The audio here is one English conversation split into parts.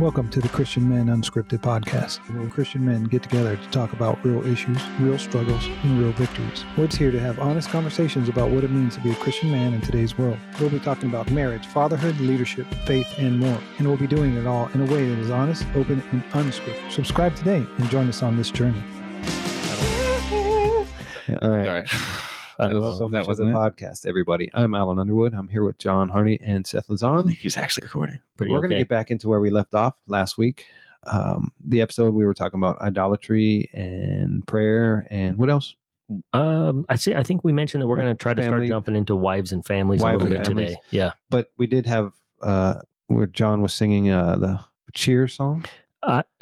Welcome to the Christian Men Unscripted podcast, where Christian men get together to talk about real issues, real struggles, and real victories. We're here to have honest conversations about what it means to be a Christian man in today's world. We'll be talking about marriage, fatherhood, leadership, faith, and more. And we'll be doing it all in a way that is honest, open, and unscripted. Subscribe today and join us on this journey. All right. All right. That was, that was a podcast, everybody. I'm Alan Underwood. I'm here with John Harney and Seth Lazon. He's actually recording. But we're going to get back into where we left off last week. Um, the episode we were talking about idolatry and prayer and what else? Um, I see. I think we mentioned that we're going to try to Family. start jumping into wives and families Wives a little and bit families. today. Yeah. But we did have uh, where John was singing uh, the cheer song,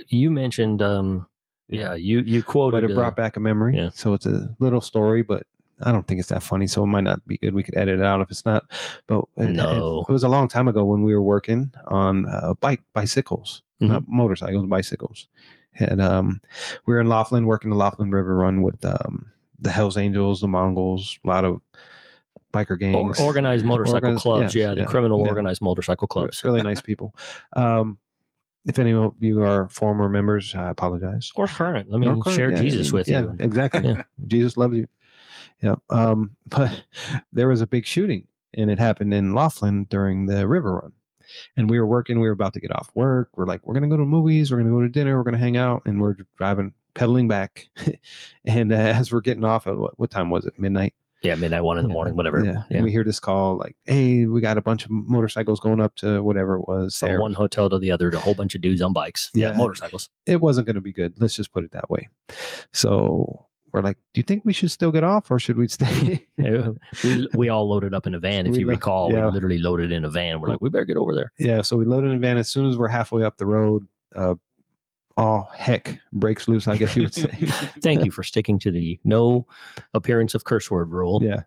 You mentioned, um, yeah, you you quoted. but it uh, brought back a memory. yeah. So it's a little story, but I don't think it's that funny. So it might not be good. We could edit it out if it's not. But it, No. it was a long time ago when we were working on uh, bike bicycles, Mhm. not motorcycles, bicycles. And um, we were in Laughlin working the Laughlin River Run with um, the Hell's Angels, the Mongols, a lot of biker gangs. organized motorcycle Organized- clubs. yes, yeah, the yeah, criminal yeah. organized motorcycle clubs. really nice people. Um, if any of you are former members, I apologize. Or current. Let me current, share yeah, Jesus with yeah, you. Exactly. Yeah. Jesus loves you. Yeah. Um, but there was a big shooting and it happened in Laughlin during the river run. And we were working, we were about to get off work. We're like, we're gonna go to movies, we're gonna go to dinner, we're gonna hang out, and we're driving, pedaling back. and uh, as we're getting off, at what, what time was it? Midnight. Yeah, midnight one in the morning, whatever. Yeah. Yeah. And we hear this call like, hey, we got a bunch of motorcycles going up to whatever it was. From there. one hotel to the other, to a whole bunch of dudes on bikes. Yeah, Yeah. motorcycles. it wasn't going to be good. Let's just put it that way. So we're like, do you think we should still get off or should we stay? We, we all loaded up in a van. If We you recall, yeah. we literally loaded in a van. We're like, we better get over there. yeah. So we loaded in a van. As soon as we're halfway up the road, uh, all heck breaks loose, I guess you would say. Thank you for sticking to the no appearance of curse word rule. yeah.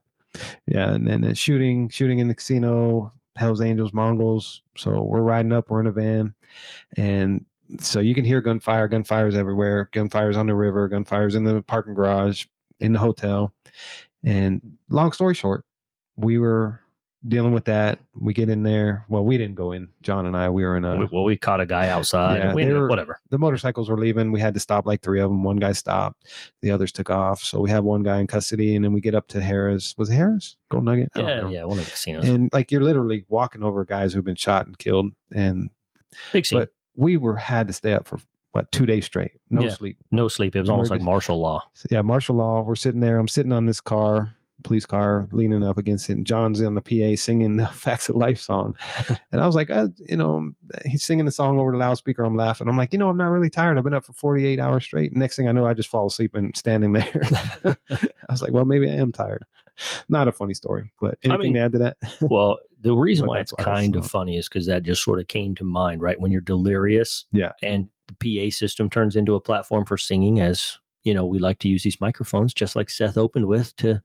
Yeah. And then shooting, shooting in the casino, Hells Angels, Mongols. So we're riding up, we're in a van. And so you can hear gunfire, gunfires everywhere, gunfires on the river, gunfires in the parking garage, in the hotel. And long story short, we were dealing with that. We get in there. Well, we didn't go in. John and I, we were in a well, we caught a guy outside. Yeah, we they ended up- were- whatever. the motorcycles were leaving. We had to stop like three of them. One guy stopped, the others took off. So we have one guy in custody, and then we get up to Harrah's. Was it Harrah's? Gold Nugget? Yeah, yeah, one of the casinos. And like you're literally walking over guys who've been shot and killed, and Big scene. but we were had to stay up for what two days straight, no Yeah. sleep. no sleep. It was almost like martial law. Yeah, martial law. We're sitting there. I'm sitting on this car, police car, leaning up against it. And John's on the PA singing the Facts of Life song. and I was like, uh, you know, he's singing the song over the loudspeaker. I'm laughing. I'm like, you know, I'm not really tired. I've been up for 48 hours straight. Next thing I know, I just fall asleep and standing there. I was like, well, maybe I am tired. Not a funny story, but anything mean, to add to that? Well, the reason why it's kind of funny is because that just sort of came to mind, right? When you're delirious. Yeah. And the PA system turns into a platform for singing, as you know, we like to use these microphones, just like Seth opened with to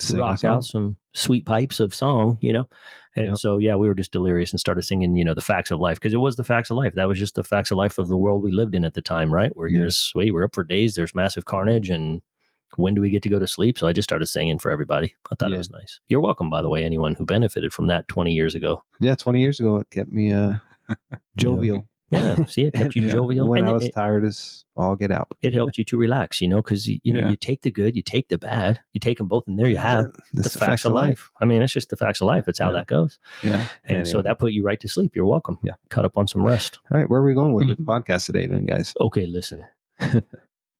Sing rock out some sweet pipes of song, you know. And Yeah. so, yeah, we were just delirious and started singing, you know, the facts of life because it was the facts of life. That was just the facts of life of the world we lived in at the time, right? Where you're just, wait, we're up for days. There's massive carnage, and when do we get to go to sleep? So I just started singing for everybody. I thought Yeah. it was nice. You're welcome, by the way, anyone who benefited from that 20 years ago. Yeah, 20 years ago, it kept me uh, jovial. Yeah, see, it kept you Yeah. jovial. When and I was it, tired as all get out. it helped you to relax, you know, because you, you know Yeah. you take the good, you take the bad, you take them both, and there you have the is facts of life. I mean, it's just the facts of life. It's how that goes. Yeah. And so that put you right to sleep. You're welcome. Yeah. Cut up on some rest. All right, where are we going with the podcast today, then, guys? Okay, listen.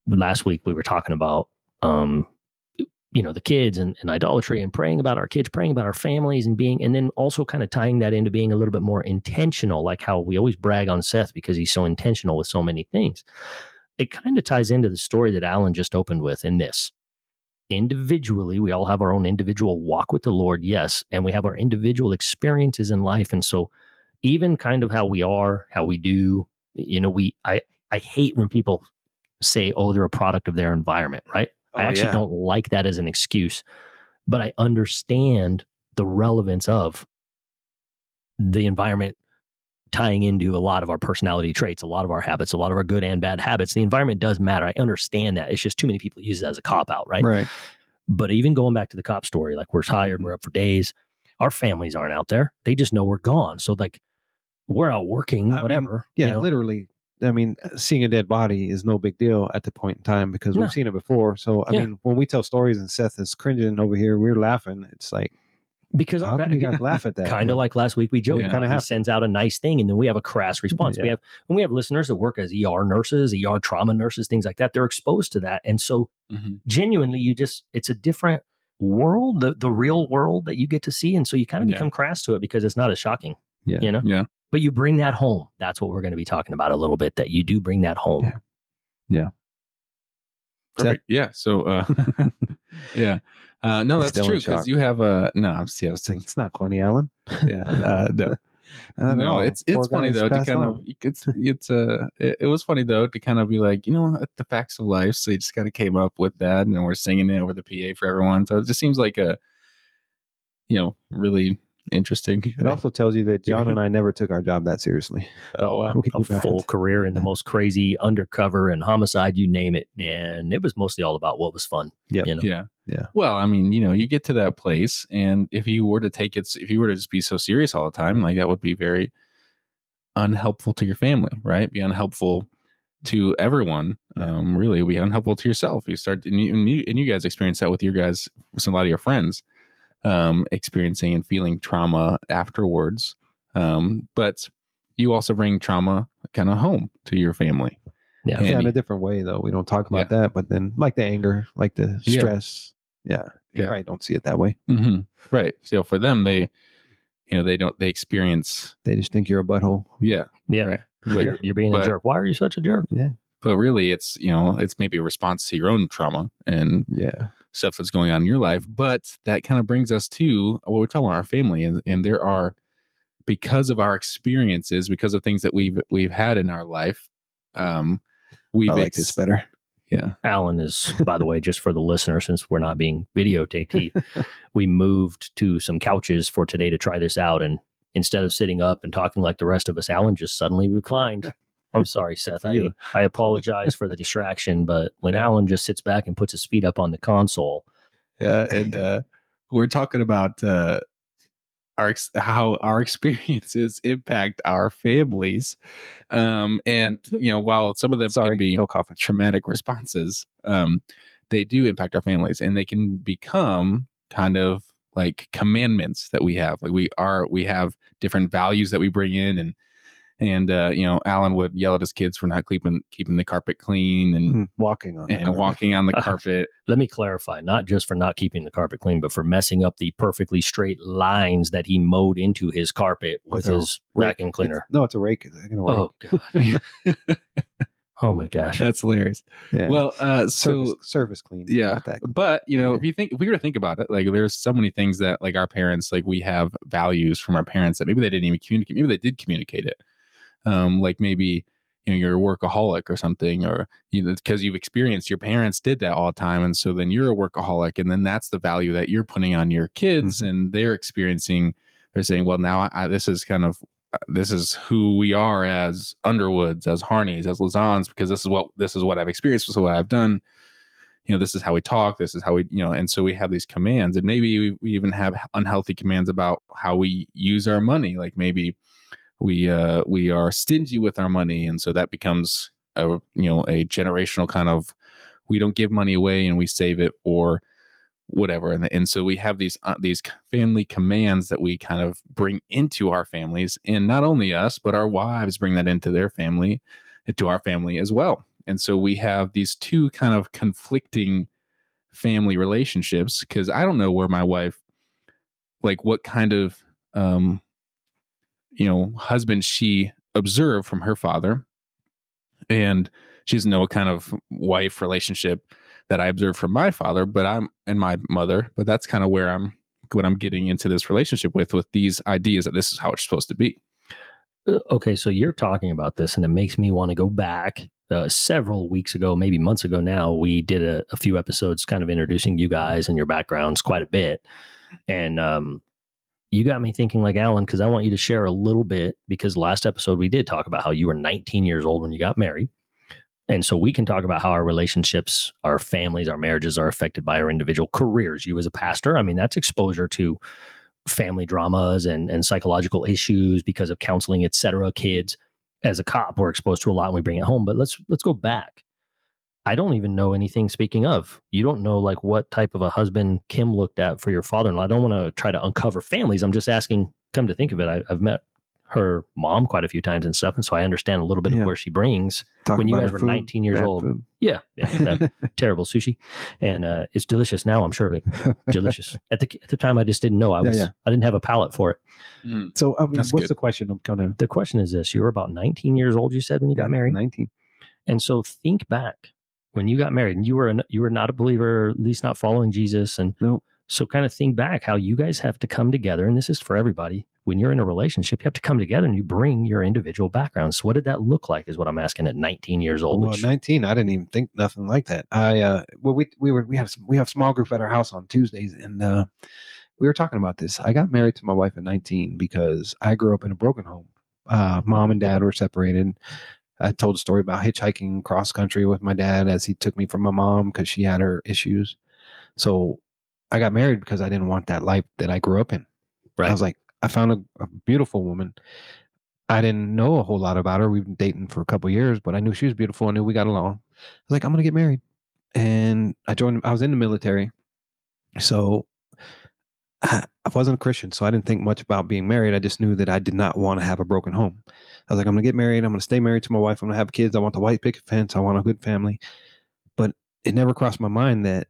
Last week we were talking about um you know the kids and, and idolatry and praying about our kids, praying about our families and being and then also kind of tying that into being a little bit more intentional, like how we always brag on Seth because he's so intentional with so many things. It kind of ties into the story that Alan just opened with in this. Individually, we all have our own individual walk with the Lord, yes, and we have our individual experiences in life. And so even kind of how we are, how we do, you know, we I I hate when people say, oh, they're a product of their environment, right? I Oh, actually yeah. don't like that as an excuse, but I understand the relevance of the environment tying into a lot of our personality traits, a lot of our habits, a lot of our good and bad habits. The environment does matter. I understand that. It's just too many people use it as a cop out, right? Right. But even going back to the cop story, like we're tired, mm-hmm. we're up for days. Our families aren't out there. They just know we're gone. So like we're out working, I mean, whatever. Yeah, you know? literally. I mean, seeing a dead body is no big deal at the point in time because No. we've seen it before. So, I Yeah. mean, when we tell stories and Seth is cringing over here, we're laughing. It's like, because how can you guys laugh at that? kind of like last week we joked Yeah. Kinda he sends out a nice thing and then we have a crass response we have when we have listeners that work as er nurses er trauma nurses things like that they're exposed to that and so Mhm. genuinely you just it's a different world the, the real world that you get to see and so you kind of Yeah. become crass to it because it's not as shocking Yeah. you know Yeah. But you bring that home that's what we're going to be talking about a little bit that you do bring that home Yeah. Perfect. Yeah. So, uh, yeah. Uh, no, that's true because you have a no. I'm yeah, I was thinking, it's not funny, Allen. yeah. Uh, no, no, know. it's Poor it's funny though to kind on. of it's it's uh it, it was funny though to kind of be like you know the facts of life. So you just kind of came up with that, and then we're singing it over the PA for everyone. So it just seems like a you know really interesting. It also tells you that John and I never took our job that seriously. Oh wow. A that. full career in the most crazy undercover and homicide you name it and it was mostly all about what was fun Yeah, you know Yeah. Yeah. Well, I mean, you know, you get to that place, and if you were to take it, if you were to just be so serious all the time, like that would be very unhelpful to your family, right? Be unhelpful to everyone. Um, really, be unhelpful to yourself. You start, and you, and you, and you guys experience that with your guys, with a lot of your friends, um, experiencing and feeling trauma afterwards. Um, but you also bring trauma kind of home to your family. yeah And yeah, in a different way though. We don't talk about that, but then like the anger, like the stress. Yeah. You Yeah. probably don't see it that way. Mhm. Right. So for them, they, you know, they don't, they experience, They just think you're a butthole. yeah, yeah Right. you're, you're being But- a jerk why are you such a jerk Yeah. but really it's you know it's maybe a response to your own trauma and Yeah. Stuff that's going on in your life but that kind of brings us to what we're talking about our family and, and there are because of our experiences because of things that we've we've had in our life um we've like ex- this better. yeah Alan is, by the way, just for the listener, since we're not being videotaped, he, we moved to some couches for today to try this out. And instead of sitting up and talking like the rest of us, Alan just suddenly reclined. I'm sorry, Seth. I, Yeah. I apologize for the distraction, but when Alan just sits back and puts his feet up on the console, yeah and uh we're talking about uh our ex- how our experiences impact our families um and you know while some of them Sorry, can be no traumatic responses um they do impact our families and they can become kind of like commandments that we have like we are we have different values that we bring in and and uh you know alan would yell at his kids for not keeping keeping the carpet clean and Walking on the and carpet. walking on the carpet let me clarify not just for not keeping the carpet clean, but for messing up the perfectly straight lines that he mowed into his carpet with With his rake. vacuum cleaner. It's- no, it's a rake. It's gonna rake. Oh, God. oh my gosh. that's hilarious yeah. well uh so service, service clean. yeah but you know if you think if we were to think about it like there's so many things that like our parents like we have values from our parents that maybe they didn't even communicate maybe they did communicate it um like maybe you know you're a workaholic or something or you know because you've experienced your parents did that all the time and so then you're a workaholic and then that's the value that you're putting on your kids and they're experiencing they're saying well now I, I, this is kind of uh, this is who we are as underwoods as harneys as lazans because this is what this is what i've experienced this is what i've done. You know this is how we talk this is how we you know and so we have these commands and maybe we, we even have unhealthy commands about how we use our money like maybe we uh we are stingy with our money and so that becomes a you know a generational kind of we don't give money away and we save it or whatever and, and so we have these uh, these family commands that we kind of bring into our families and not only us but our wives bring that into their family into our family as well and so we have these two kind of conflicting family relationships because i don't know where my wife like what kind of um you know husband she observed from her father and she doesn't know what kind of wife relationship that i observed from my father but i'm and my mother but that's kind of where i'm what i'm getting into this relationship with with these ideas that this is how it's supposed to be Uh, Okay, so you're talking about this, and it makes me want to go back. Uh, several weeks ago, maybe months ago now, we did a, a few episodes kind of introducing you guys and your backgrounds quite a bit. And um, you got me thinking like Alan, because I want you to share a little bit. Because last episode, we did talk about how you were 19 years old when you got married. And so we can talk about how our relationships, our families, our marriages are affected by our individual careers. You as a pastor, I mean, that's exposure to family dramas and and psychological issues because of counseling, et cetera. Kids, as a cop, we're exposed to a lot when we bring it home. But let's let's go back. I don't even know anything. Speaking of, you don't know like what type of a husband Kim looked at for your father-in-law. I don't want to try to uncover families. I'm just asking. Come to think of it, I, I've met her mom quite a few times and stuff, and so I understand a little bit Yeah. of where she brings. Talk When you guys were food, 19 years old. food. Yeah, yeah that terrible sushi, and uh, it's delicious now. I'm sure, like, delicious. At the at the time, I just didn't know. I was yeah. I didn't have a palate for it. Mm. So, I mean, what's good. the question? I'm kind of The question is this: You were about 19 years old. You said when you got married, 19. and so think back when you got married, and you were an, you were not a believer, at least not following Jesus, and Nope. so kind of think back how you guys have to come together, and this is for everybody. When you're in a relationship, you have to come together and you bring your individual backgrounds. So what did that look like? Is what I'm asking at 19 years old. Well, which- 19, I didn't even think nothing like that. I uh well we we were we have we have small group at our house on Tuesdays and uh we were talking about this. I got married to my wife at 19 because I grew up in a broken home. Uh mom and dad were separated. I told a story about hitchhiking cross country with my dad as he took me from my mom because she had her issues. So I got married because I didn't want that life that I grew up in. I was like, I found a, a beautiful woman. I didn't know a whole lot about her. We've been dating for a couple years, but I knew she was beautiful. I knew we got along. I was like, I'm gonna get married, and I joined. I was in the military, so I, I wasn't a Christian, so I didn't think much about being married. I just knew that I did not want to have a broken home. I was like, I'm gonna get married. I'm gonna stay married to my wife. I'm gonna have kids. I want the white picket fence. I want a good family. But it never crossed my mind that,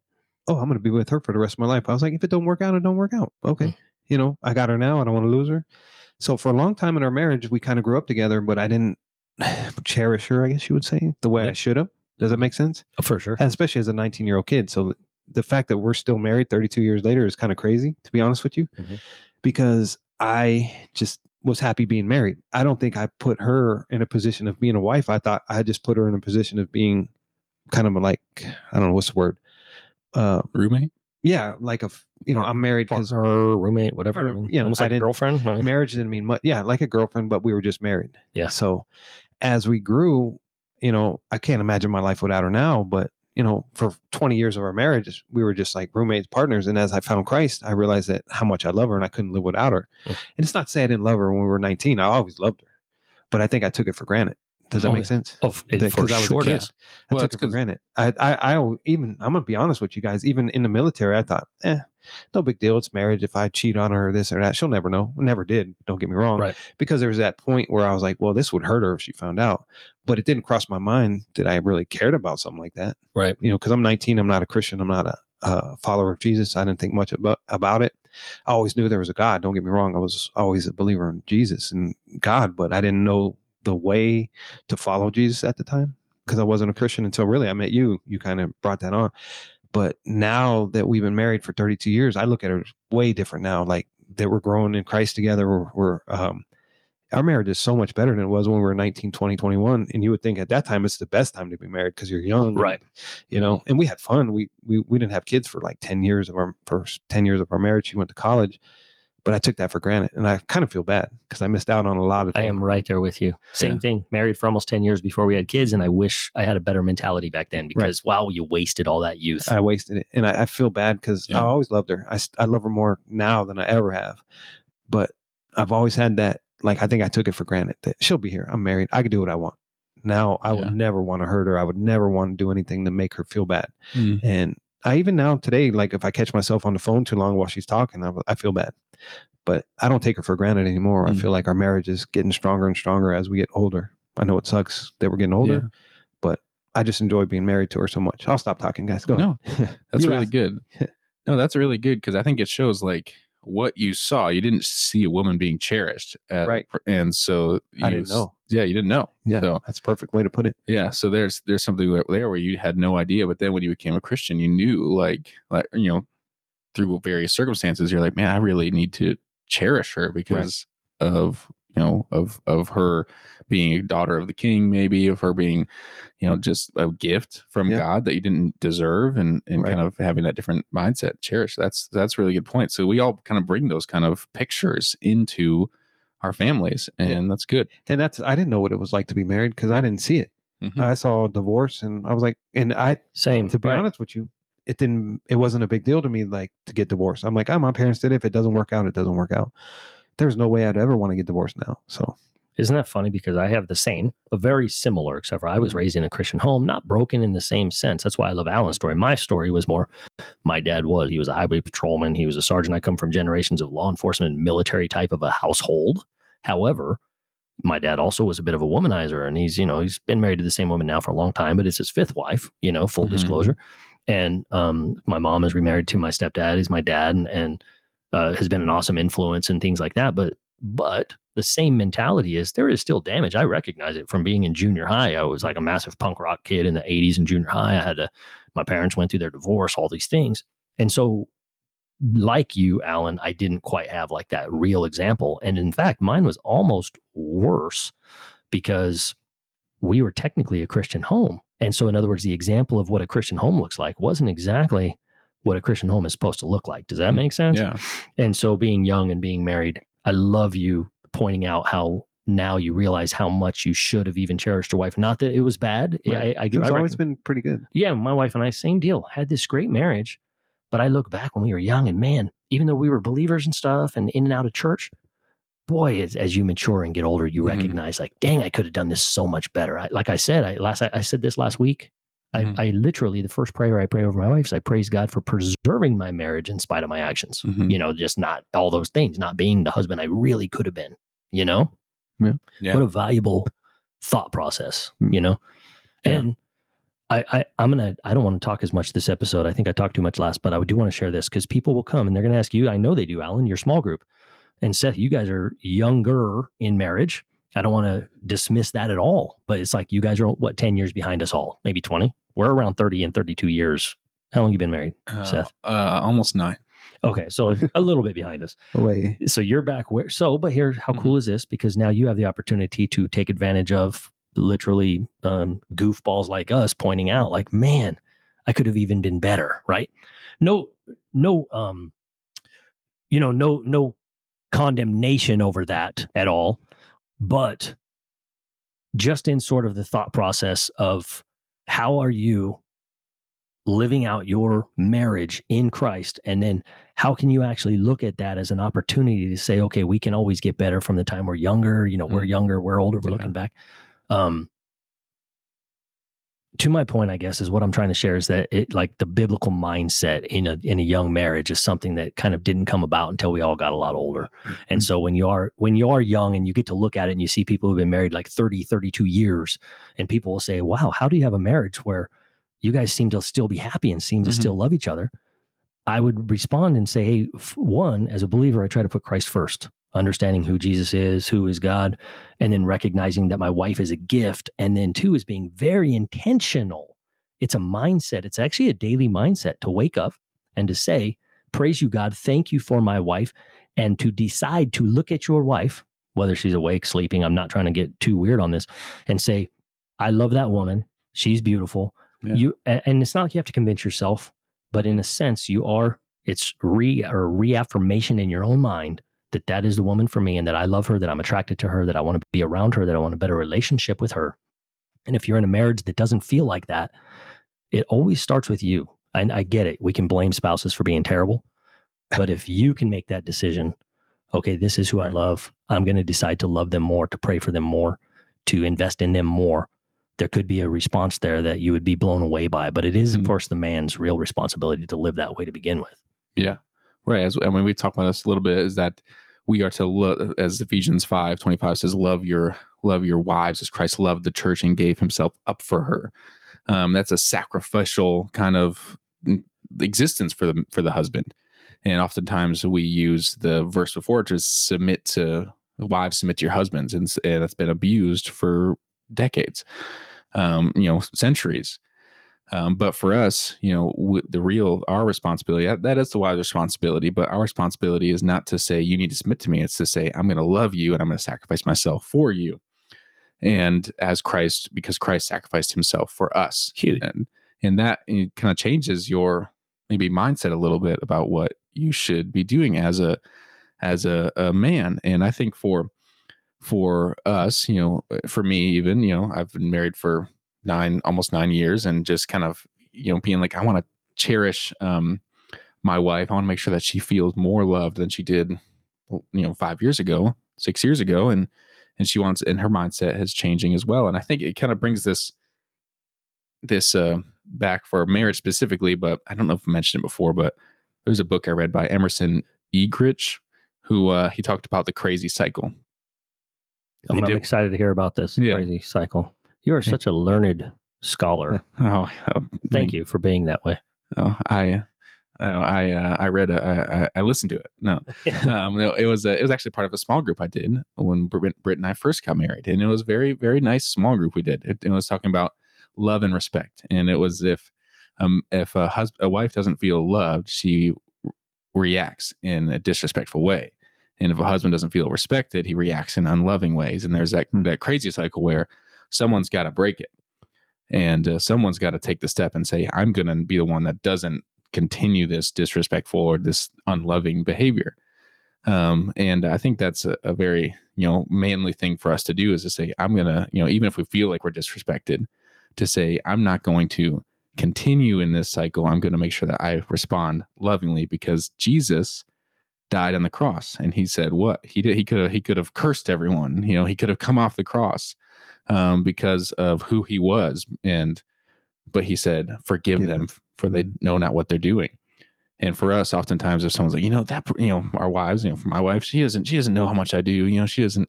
oh, I'm gonna be with her for the rest of my life. I was like, if it don't work out, it don't work out. Okay, Mm. you know, I got her now. I don't want to lose her. So for a long time in our marriage, we kind of grew up together, but I didn't cherish her. I guess you would say the way I should have. Does that make sense? for sure. Especially as a 19 year old kid. So the fact that we're still married 32 years later is kind of crazy, to be honest with you, Mhm. because I just was happy being married. I don't think I put her in a position of being a wife. I thought I just put her in a position of being kind of like, I don't know what's the word. Uh, Roommate? yeah, like a you know, I'm married because her roommate, whatever. Or, you know, almost like a girlfriend. right? marriage didn't mean much. Yeah, like a girlfriend, but we were just married. Yeah. So as we grew, you know, I can't imagine my life without her now, but you know, for 20 years of our marriage, we were just like roommates, partners. And as I found Christ, I realized that how much I love her and I couldn't live without her. Yeah. And it's not to say I didn't love her when we were 19. I always loved her, but I think I took it for granted. Does that Oh, make yeah. sense? Oh, f- That- for I was sure. Yes. I Well, took it for granted. I, I, I even, I'm gonna be honest with you guys. Even in the military, I thought, eh, no big deal. It's marriage. If I cheat on her, this or that, she'll never know. Never did. Don't get me wrong. Right. Because there was that point where I was like, well, this would hurt her if she found out. But it didn't cross my mind that I really cared about something like that. Right. You know, because I'm 19. I'm not a Christian. I'm not a, a follower of Jesus. I didn't think much about about it. I always knew there was a God. Don't get me wrong. I was always a believer in Jesus and God, but I didn't know the way to follow Jesus at the time because I wasn't a Christian until really I met you. You kind of brought that on. But now that we've been married for 32 years, I look at it way different now. Like that we're growing in Christ together. We're, we're um, our marriage is so much better than it was when we were 19, 20, 21. And you would think at that time it's the best time to be married because you're young. Right. You know, and we had fun. We, we we didn't have kids for like 10 years of our first 10 years of our marriage. She went to college. But I took that for granted. And I kind of feel bad because I missed out on a lot of Things. I am right there with you. Same Yeah. thing. Married for almost 10 years before we had kids. And I wish I had a better mentality back then because, wow, you wasted all that youth. I wasted it, and I, I feel bad because I always loved her. I I love her more now than I ever have, but I've always had that. Like I think I took it for granted that she'll be here. I'm married. I can do what I want. Now I would never want to hurt her. I would never want to do anything to make her feel bad. Mm. And I even now today, like if I catch myself on the phone too long while she's talking, I, I feel bad. But I don't take her for granted anymore. I Mm. feel like our marriage is getting stronger and stronger as we get older. I know it sucks that we're getting older, Yeah. but I just enjoy being married to her so much. I'll stop talking, guys. Go No. That's really asked. good. No, that's really good because I think it shows like what you saw. You didn't see a woman being cherished, at- Right. And so I didn't know. Yeah, you didn't know. Yeah, So that's a perfect way to put it. yeah, so there's there's something there where you had no idea, but then when you became a Christian, you knew like like you know through various circumstances, you're like, man, I really need to cherish her because of you know of of her being a daughter of the king, maybe of her being you know just a gift from Yeah. God that you didn't deserve, and and Right. kind of having that different mindset. Cherish that's that's a really good point. So we all kind of bring those kind of pictures into our families, and that's good. And that's I didn't know what it was like to be married because I didn't see it. Mhm. I saw divorce and I was like, and I Same. to be right. honest with you, it didn't it wasn't a big deal to me like to get divorced. I'm like, oh, my parents did it. If it doesn't work out, it doesn't work out. There's no way I'd ever want to get divorced now. So Isn't that funny? Because I have the same, but very similar, except for I was raised in a Christian home, not broken in the same sense. That's why I love Alan's story. My story was more my dad was, he was a highway patrolman, he was a sergeant. I come from generations of law enforcement, military type of a household. However, my dad also was a bit of a womanizer and he's, you know, he's been married to the same woman now for a long time, but it's his fifth wife, you know, full Mhm. disclosure. And um, my mom is remarried to my stepdad, he's my dad, and, and uh, has been an awesome influence and things like that. But but the same mentality is there is still damage. I recognize it from being in junior high. I was like a massive punk rock kid in the 80s in junior high. I had to, my parents went through their divorce, all these things. And so, like you, Alan, I didn't quite have like that real example. And in fact, mine was almost worse because we were technically a Christian home. And so, in other words, the example of what a Christian home looks like wasn't exactly what a Christian home is supposed to look like. Does that make sense? Yeah. And so being young and being married, I love you pointing out how now you realize how much you should have even cherished your wife. Not that it was bad. Right. I, I, it's I always been pretty good. yeah, my wife and I, same deal, had this great marriage. But I look back when we were young and man, even though we were believers and stuff and in and out of church, boy, as, as you mature and get older, you Mhm. recognize like, dang, I could have done this so much better. I, like I said, I last I, I said this last week. Mhm. I, I literally the first prayer I pray over my wife is I praise God for preserving my marriage in spite of my actions. Mhm. You know, just not all those things, not being the husband I really could have been. You know, Yeah. what a valuable thought process. Mm. You know, Yeah. and I, I I'm gonna I don't want to talk as much this episode. I think I talked too much last, but I do want to share this because people will come and they're gonna ask you. I know they do, Alan, your small group, and Seth. You guys are younger in marriage. I don't want to dismiss that at all, but it's like you guys are what ten years behind us all, maybe twenty. We're around thirty and thirty-two years. How long you been married? Uh, Seth? Uh, almost nine. Okay, so a little bit behind us. Away. So you're back where? So, but here, how Mhm. cool is this? Because now you have the opportunity to take advantage of literally um, goofballs like us pointing out, like, man, I could have even been better, right? No, no, um, you know, no, no condemnation over that at all, but just in sort of the thought process of how are you living out your marriage in Christ and then how can you actually look at that as an opportunity to say okay we can always get better from the time we're younger you know we're Mm. younger we're older we're Yeah. looking back um to my point i guess is what i'm trying to share is that it like the biblical mindset in a in a young marriage is something that kind of didn't come about until we all got a lot older. And so when you are when you are young and you get to look at it and you see people who've been married like 30 32 years and people will say wow how do you have a marriage where you guys seem to still be happy and seem to Mhm. still love each other? I would respond and say, hey, f- one, as a believer, I try to put Christ first, understanding who Jesus is, who is God, and then recognizing that my wife is a gift. And then two is being very intentional. It's a mindset. It's actually a daily mindset to wake up and to say, praise you, God. Thank you for my wife. And to decide to look at your wife, whether she's awake, sleeping, I'm not trying to get too weird on this, and say, I love that woman. She's beautiful. Yeah. You and it's not like you have to convince yourself but in a sense you are it's re or reaffirmation in your own mind that that is the woman for me and that I love her that I'm attracted to her that I want to be around her that I want a better relationship with her and if you're in a marriage that doesn't feel like that it always starts with you and I get it we can blame spouses for being terrible but if you can make that decision okay this is who I love I'm going to decide to love them more to pray for them more to invest in them more there could be a response there that you would be blown away by. But it is, of Mhm. course, the man's real responsibility to live that way to begin with. Yeah. Right. As I mean, we talked about this a little bit is that we are to look as Ephesians 5 25 says, love your love your wives as Christ loved the church and gave himself up for her. Um, that's a sacrificial kind of existence for the for the husband. And oftentimes we use the verse before to submit to wives, submit to your husbands, and, and it's been abused for decades, um, you know, centuries. Um, but for us, you know, w- the real our responsibility that, that is the wife's responsibility. But our responsibility is not to say you need to submit to me. It's to say I'm going to love you and I'm going to sacrifice myself for you, and as Christ, because Christ sacrificed Himself for us, Huge. and and that kind of changes your maybe mindset a little bit about what you should be doing as a as a, a man. And I think for for us, you know, for me even, you know, I've been married for nine almost nine years and just kind of you know being like i want to cherish um, my wife. I want to make sure that she feels more loved than she did, you know, five years ago, six years ago, and and she wants, and her mindset is changing as well. And I think it kind of brings this this uh, back for marriage specifically, but I don't know if I mentioned it before, but there's a book I read by Emerson Eggerichs, who uh, he talked about the crazy cycle. I'm, I'm excited to hear about this Yeah. crazy cycle. You are such a learned scholar. Oh, Thank you for being that way. Oh, I, uh, I, uh, I read, a, I, I- I listened to it. No, um, it was, a, it was actually part of a small group I did when Britt, Britt and I first got married, and it was very, very nice small group we did. It, it was talking about love and respect, and it was if, um, if a husband, a wife doesn't feel loved, she reacts in a disrespectful way, and if a husband doesn't feel respected, he reacts in unloving ways. And there's that that crazy cycle where someone's got to break it, and uh, someone's got to take the step and say, "I'm going to be the one that doesn't." continue this disrespectful or this unloving behavior. Um, and I think that's a, a very, you know, manly thing for us to do is to say, I'm going to, you know, even if we feel like we're disrespected, to say, I'm not going to continue in this cycle. I'm going to make sure that I respond lovingly because Jesus died on the cross and he said what he did he could have he could have cursed everyone you know he could have come off the cross um, because of who he was and but he said forgive Yeah. them for they know not what they're doing and for us oftentimes if someone's like you know that you know our wives you know for my wife she doesn't she doesn't know how much i do you know she doesn't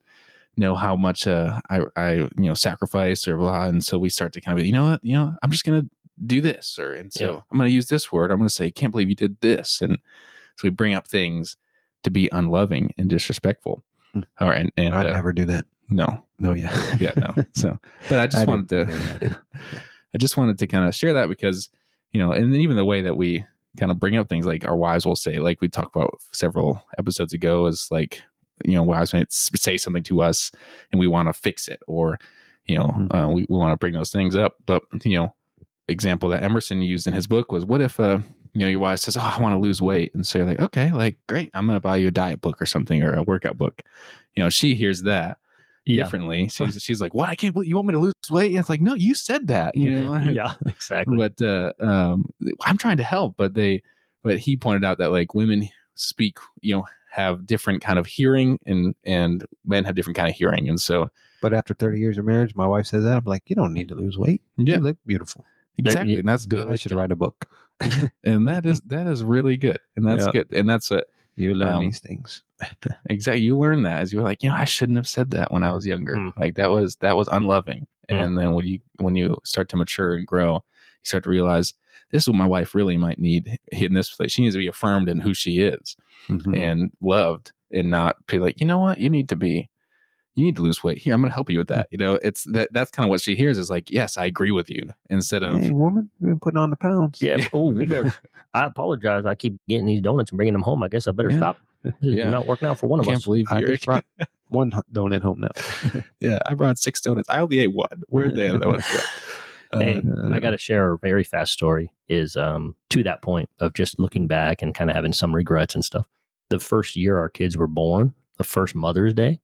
know how much uh, i i you know sacrifice or blah and so we start to kind of be you know what you know i'm just gonna do this or and so Yeah. i'm gonna use this word i'm gonna say can't believe you did this and so we bring up things to be unloving and disrespectful Hmm. or and, and I'd uh, never do that. No No, yeah. yeah no so but i just I wanted to I just wanted to kind of share that because, you know, and even the way that we kind of bring up things like our wives will say, like we talked about several episodes ago, is like, you know, wives might say something to us and we want to fix it or, you know, Mhm. uh, we, we want to bring those things up. But, you know, example that Emerson used in his book was what if, uh, you know, your wife says, Oh, I want to lose weight. And so you're like, okay, like, great. I'm going to buy you a diet book or something or a workout book. You know, she hears that Yeah. differently. She's, she's like, what? I can't believe you want me to lose weight. And it's like, no, you said that, you know? yeah, exactly. but uh, um, I'm trying to help. But they, but he pointed out that like women speak, you know, have different kind of hearing, and and men have different kind of hearing, and so But after 30 years of marriage, my wife says that. I'm like, you don't need to lose weight. yeah, You look beautiful. exactly, and that's good, I should write a book. and that is that is really good, and that's Yeah. good, and that's a You learn Um, these things. exactly you learn that as you were like, you know, I shouldn't have said that when I was younger. Mm. Like that was that was unloving, Mm. and then when you when you start to mature and grow, you start to realize this is what my wife really might need in this place. She needs to be affirmed in who she is. Mhm. and loved and not be like, you know what, you need to be, you need to lose weight. Here, I'm going to help you with that. You know, it's that that's kind of what she hears is like, yes, I agree with you instead of, Hey, woman, you've been putting on the pounds. Yeah. Oh, better. I apologize. I keep getting these donuts and bringing them home. I guess I better Yeah. stop. This is Yeah. not working out for one of can't us. believe I you're, just brought one donut home now. yeah, I brought six donuts. I only ate one. Where are the other ones? go? Uh, I got to share a very fast story. Is um to that point of just looking back and kind of having some regrets and stuff. The first year our kids were born, the first Mother's Day,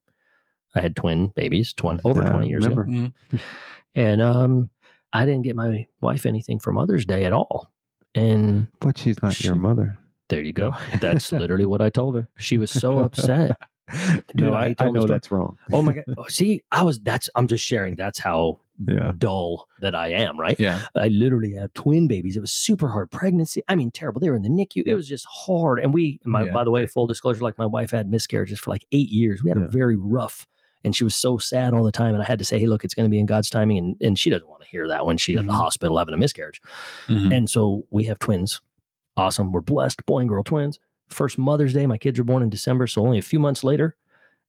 I had twin babies, twenty over Yeah, twenty years ago, remember. Mhm. and um I didn't get my wife anything for Mother's Day at all. And But she's not your mother. there you go. That's literally what I told her. She was so upset. Dude, no, I I, I know that's wrong. Oh my god! Oh, see, I was. That's. I'm just sharing. That's how Yeah. dull that I am. Right. yeah, I literally had twin babies. It was super hard pregnancy. I mean, terrible. They were in the NICU. It was just hard. And we, my, Yeah. by the way, full disclosure, like my wife had miscarriages for like eight years. We had Yeah. a very rough, and she was so sad all the time. And I had to say, hey, look, it's going to be in God's timing. And and she doesn't want to hear that when she's in the hospital having a miscarriage. Mhm. And so we have twins. Awesome. We're blessed, boy and girl twins. First Mother's Day, my kids were born in December. So only a few months later,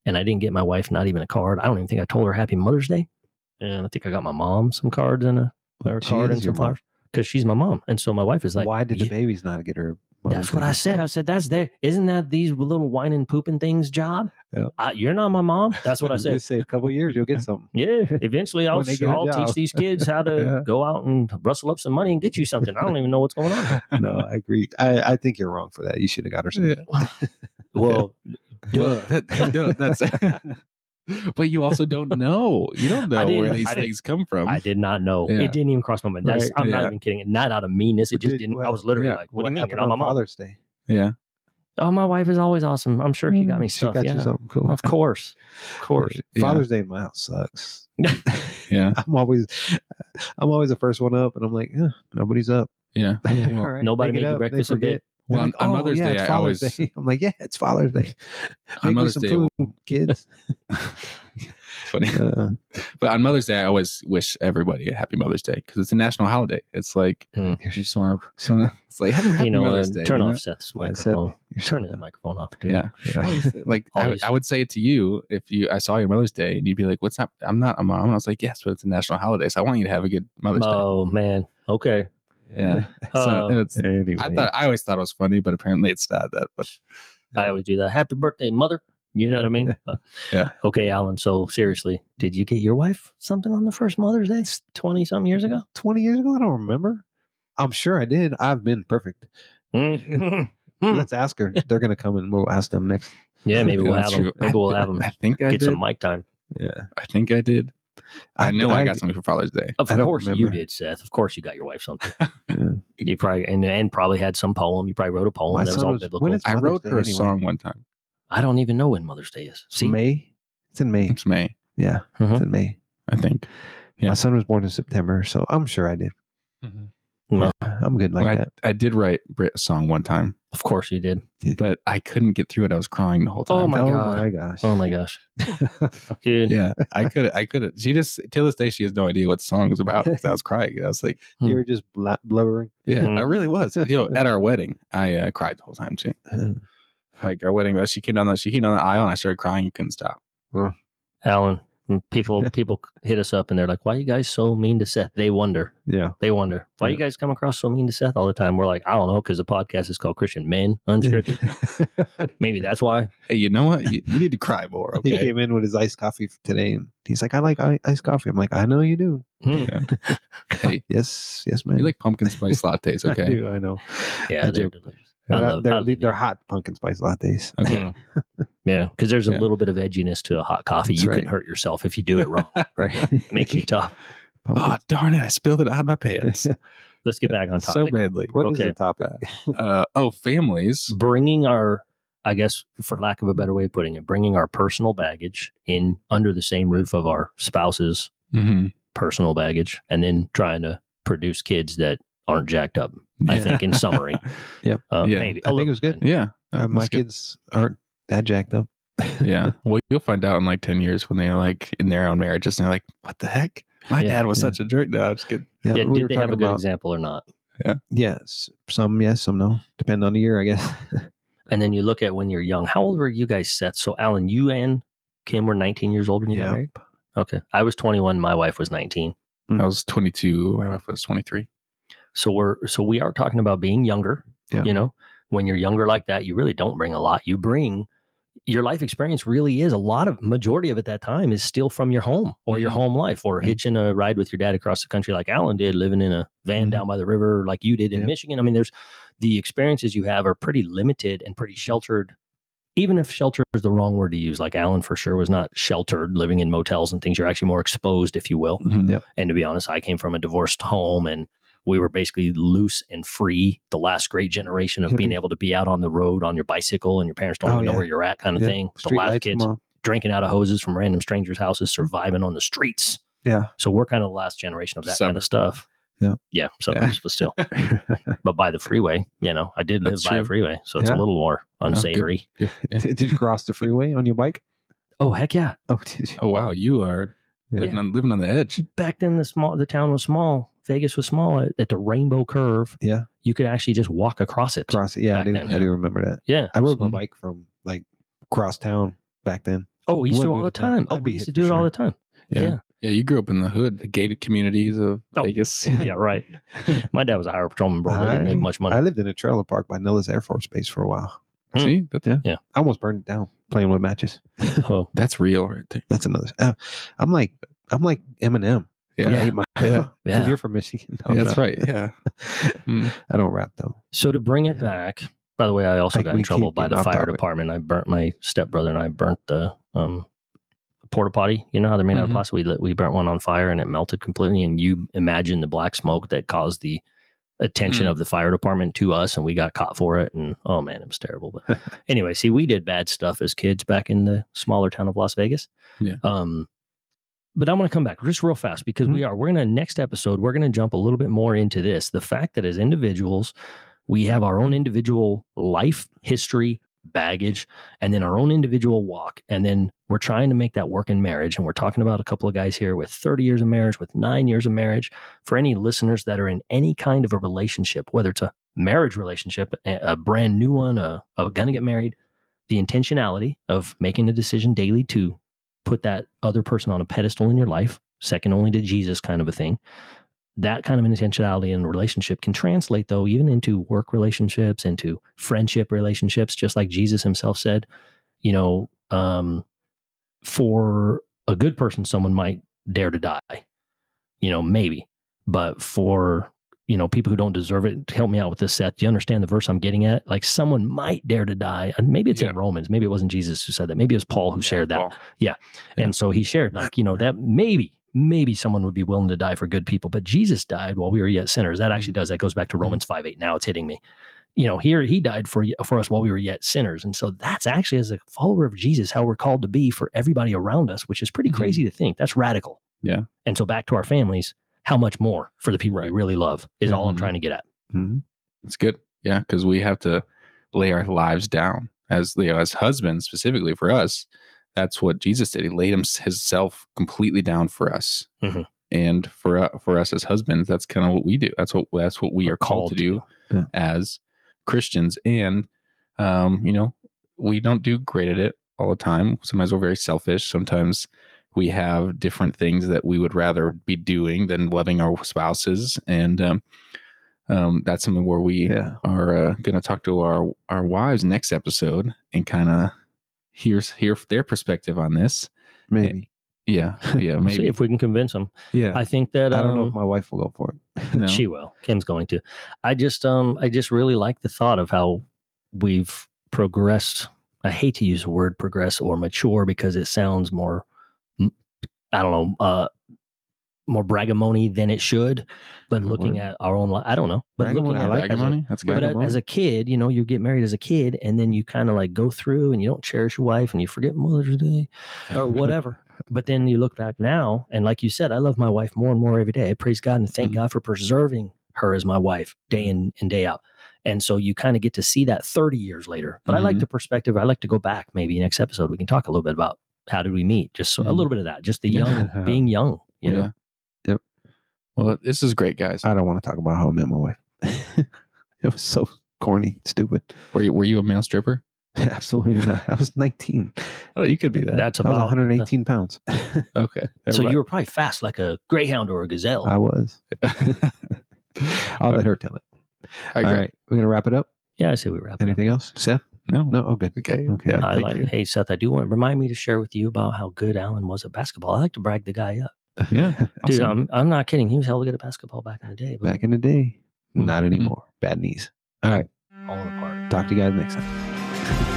and I didn't get my wife not even a card. I don't even think I told her Happy Mother's Day. And I think I got my mom some cards and a, or a She card and some flowers because she's my mom. And so my wife is like, Why did the babies not get her? That's what I said. I said, that's there. Isn't that these little whining, pooping things job? Yeah. Uh, you're not my mom. That's what I said. Say a couple years, you'll get something. Yeah, eventually I'll, When they get a I'll teach these kids how to Yeah. go out and rustle up some money and get you something. I don't even know what's going on. no, I agree. I, I think you're wrong for that. You should have got her something. Yeah. Well, that- that's but you also don't know. You don't know where these I things come from. I did not know. Yeah. It didn't even cross my mind. That's, Right, I'm not even kidding. Not out of meanness. It What just did- didn't. I was literally yeah. like, "What, do you mean? happened You're not my on? Father's Day? yeah. Oh, my wife is always awesome. I'm sure she got me Mm, She stuff. got you yeah, something cool. of course, of course. Yeah. Father's Day in my house sucks. Yeah. I'm always, I'm always the first one up, and I'm like, eh, nobody's up. Yeah. All right, Nobody pick it made. They breakfast in bed? Well, on- like, on "Oh, Mother's yeah, Day, it's I Father's always- Day. I'm like, yeah, it's Father's Day. On Make me Mother's Day, food, kids. Funny. Uh, But on Mother's Day, I always wish everybody a happy Mother's Day because it's a national holiday. It's like Hmm. you just want to. It's like happy, happy You know, uh, Mother's Day. turn you know? off Seth's Yeah, You're turning the microphone off. dude. Yeah. yeah. like I, I would say it to you if you I saw your Mother's Day and you'd be like, "What's up? I'm not a mom." And I was like, "Yes, but it's a national holiday, so I want you to have a good Mother's Day. Oh man. Okay. Day." Yeah. Uh, so it's, Anyway, I thought I always thought it was funny, but apparently it's not that. But I always do that. Happy birthday, mother. You know what I mean? Yeah. Okay, Alan. So seriously, did you get your wife something on the first Mother's Day, twenty some years ago? 20 years ago, I don't remember. I'm sure I did. I've been perfect. Mm. Let's ask her. They're gonna come and we'll ask them next. yeah, maybe we'll That's have them. Maybe we'll have them I think I get did. some mic time. Yeah, I think I did. I know I, got something for Father's Day. Of I don't course you did, Seth. Of course you got your wife something. Yeah. You probably and, and probably had some poem. You probably wrote a poem My that was all was- biblical. when is- I wrote Day her a anyway. song one time. I don't even know when Mother's Day is. See, May. It's in May. It's May, Yeah, Mhm. it's in May. I think. Yeah. My son was born in September, so I'm sure I did. Well, I'm good like I, that. I did write Brit a song one time, of course you did. but I couldn't get through it. I was crying the whole time. Oh my oh God. my gosh. Oh my gosh, dude. Yeah, I could. I could. She just till this day she has no idea what the song was about. 'cause I was crying. I was like, You were just bla- blubbering. yeah, Mhm. I really was. You know, at our wedding, I uh, cried the whole time too. Like our wedding, she came down the she came down the aisle and I started crying. and couldn't stop. Alan, when people people hit us up and they're like, "Why are you guys so mean to Seth?" They wonder. Yeah. They wonder why you guys come across so mean to Seth all the time. We're like, I don't know, because the podcast is called Christian Men Unscripted. Maybe that's why. Hey, you know what? You, you need to cry more. He came in with his iced coffee f- today, and he's like, "I like i- iced coffee." I'm like, "I know you do." Hmm. hey, Yes, yes, man. you like pumpkin spice lattes? I Okay. do. I know. Yeah, I they're do. delicious. I They're, love- they're, I love they're hot pumpkin spice lattes. Okay. Yeah, because there's a Yeah. little bit of edginess to a hot coffee. That's you right. can hurt yourself if you do it wrong. Right. make you tough. Oh darn it! I spilled it out of my pants Let's get back on topic. so topic. badly. What is Okay. the topic? Uh, oh, families. bringing our, I guess, for lack of a better way of putting it, bringing our personal baggage in under the same roof of our spouse's Mm-hmm. personal baggage, and then trying to produce kids that aren't jacked up. I think, in summary. Yep. Uh, Yeah. Maybe. I think it was good. Yeah, Uh, my good. kids aren't that jacked up. Yeah. Well, you'll find out in like 10 years when they're like in their own marriages and they're like, what the heck? My Yeah. dad was Yeah. such a jerk. No, I'm just kidding. Yeah, Yeah, we did they have a good about. example or not? Yeah. Yes, some yes, some no. Depend on the year, I guess. And then you look at when you're young. How old were you guys, set? So, Alan, you and Kim were 19 years old when you got married. Okay, I was 21. My wife was 19. I was 22. My wife was 23. So we're so we are talking about being younger. Yeah. You know, when you're younger like that, you really don't bring a lot. You bring your life experience really is a lot of majority of it that time is still from your home or your Mhm. home life or Mhm. hitching a ride with your dad across the country like Alan did, living in a van Mhm. down by the river like you did in Yeah. Michigan. I mean, there's the experiences you have are pretty limited and pretty sheltered. Even if shelter is the wrong word to use, like Alan for sure was not sheltered, living in motels and things. You're actually more exposed, if you will. Mhm. Yep. And to be honest, I came from a divorced home and we were basically loose and free. The last great generation of being able to be out on the road on your bicycle and your parents don't Oh, even know yeah. where you're at kind of Yeah. thing. The Street last kids drinking out of hoses from random strangers' houses, surviving on the streets. Yeah. So we're kind of the last generation of that kind of stuff. Yeah. Yeah. Suburbs, but still. But by the freeway, you know, I did live That's by a freeway. So it's Yeah. a little more oh, good. unsavory. Yeah. did you cross the freeway on your bike? Oh, heck yeah. Oh, did you? Oh, wow. You are Yeah. living, on, living on the edge. Back then, the small, the town was small. Vegas was small at, at the Rainbow Curve. Yeah. You could actually just walk across it. Cross it. Yeah, I do. then, I yeah. do remember that. Yeah. I rode my Mhm. bike from like cross town back then. Oh, we used to Would all the it time. Oh, we used to do for it all the time. Yeah. Yeah. yeah. You grew up in the hood, the gated communities of Oh. Vegas. Yeah, right. My dad was a highway patrolman, bro. They didn't make much money. I lived in a trailer park by Nellis Air Force Base for a while. Hmm. See, that, I almost burned it down playing with matches. oh, that's real right there. That's another. Uh, I'm like I'm like Eminem. Yeah. I hate my. Yeah. Yeah. You're from Michigan. Yeah, that's right. Yeah. Mm. I don't rap though. So to bring it back, by the way, I also Like, got in trouble by the fire topic. department. I burnt my stepbrother and I burnt the um porta potty. You know how they're made out of Mhm. plastic. We lit, we burnt one on fire and it melted completely. And you imagine the black smoke that caused the attention Mm. of the fire department to us, and we got caught for it. And oh man, it was terrible. But anyway, see, we did bad stuff as kids back in the smaller town of Las Vegas. Yeah. Um, but I want to come back just real fast because we mm-hmm. are. We're gonna next episode. We're gonna jump a little bit more into this. The fact that as individuals, we have our own individual life history baggage and then our own individual walk and then we're trying to make that work in marriage and we're talking about a couple of guys here with 30 years of marriage with 9 years of marriage for any listeners that are in any kind of a relationship whether it's a marriage relationship a, a brand new one a, a gonna get married the intentionality of making a decision daily to put that other person on a pedestal in your life second only to jesus kind of a thing that kind of intentionality in relationship can translate though even into work relationships into friendship relationships just like jesus himself said you know um for a good person someone might dare to die you know maybe but for you know people who don't deserve it help me out with this seth do you understand the verse i'm getting at like someone might dare to die and maybe it's Yeah. in romans maybe it wasn't jesus who said that maybe it was paul who shared that Paul. yeah. And so he shared, like, you know, that maybe, maybe someone would be willing to die for good people, but Jesus died while we were yet sinners. That actually does. That goes back to Romans 5 8. Now it's hitting me. You know, here he died for for us while we were yet sinners. And so that's actually, as a follower of Jesus, how we're called to be for everybody around us, which is pretty Mhm. crazy to think. That's radical. Yeah. And so back to our families, how much more for the people we really love is all I'm Mhm. trying to get at. Mhm. It's good. Yeah, because we have to lay our lives down as you know, as husbands specifically for us. That's what Jesus did. He laid himself completely down for us, Mhm. and for uh, for us as husbands, that's kind of what we do. That's what that's what we We're are called, to do Yeah. as Christians. And um, you know, we don't do great at it all the time. Sometimes we're very selfish. Sometimes we have different things that we would rather be doing than loving our spouses, and um, um, that's something where we Yeah. are uh, going to talk to our our wives next episode and kind of hear hear their perspective on this. Maybe. Yeah, yeah, See maybe. if we can convince them. Yeah. I think that I don't know um, if my wife will go for it. No. She will. Kim's going to. I just um I just really like the thought of how we've progressed. I hate to use the word progress or mature because it sounds more I don't know, uh more bragamony than it should. But Good looking word. at our own life, I don't know. But Bragamony, I at like it as a- Bragamony? That's but good. a- as a kid, you know, you get married as a kid and then you kind of like go through and you don't cherish your wife and you forget Mother's Day or whatever. but then you look back now and like you said, I love my wife more and more every day. I praise God and thank Mhm. God for preserving her as my wife day in and day out. And so you kind of get to see that 30 years later. But I like Mhm. the perspective. I like to go back maybe next episode. We can talk a little bit about how did we meet? Just so, a Mhm. little bit of that, just the young, being young, you know? Yep. Well, this is great, guys. I don't want to talk about how I met my wife. it was so corny, stupid. Were you were you a male stripper? Absolutely not. I was 19. Oh, you could be that. That's I was about 118 pounds. okay. So you were probably fast like a greyhound or a gazelle. I was. I'll let her tell it. I All right. We're going to wrap it up. yeah, I say we wrap it up. Anything else? Seth? No. No? Oh, good. Okay. Okay. Yeah, I like, you. hey Seth, I do want to remind me to share with you about how good Alan was at basketball. I like to brag the guy up, Yeah. dude. awesome. I'm I'm not kidding. He was hell good at basketball back in the day, but Back in the day. Not Mhm. anymore. Bad knees. All right. falling apart. Talk to you guys next time.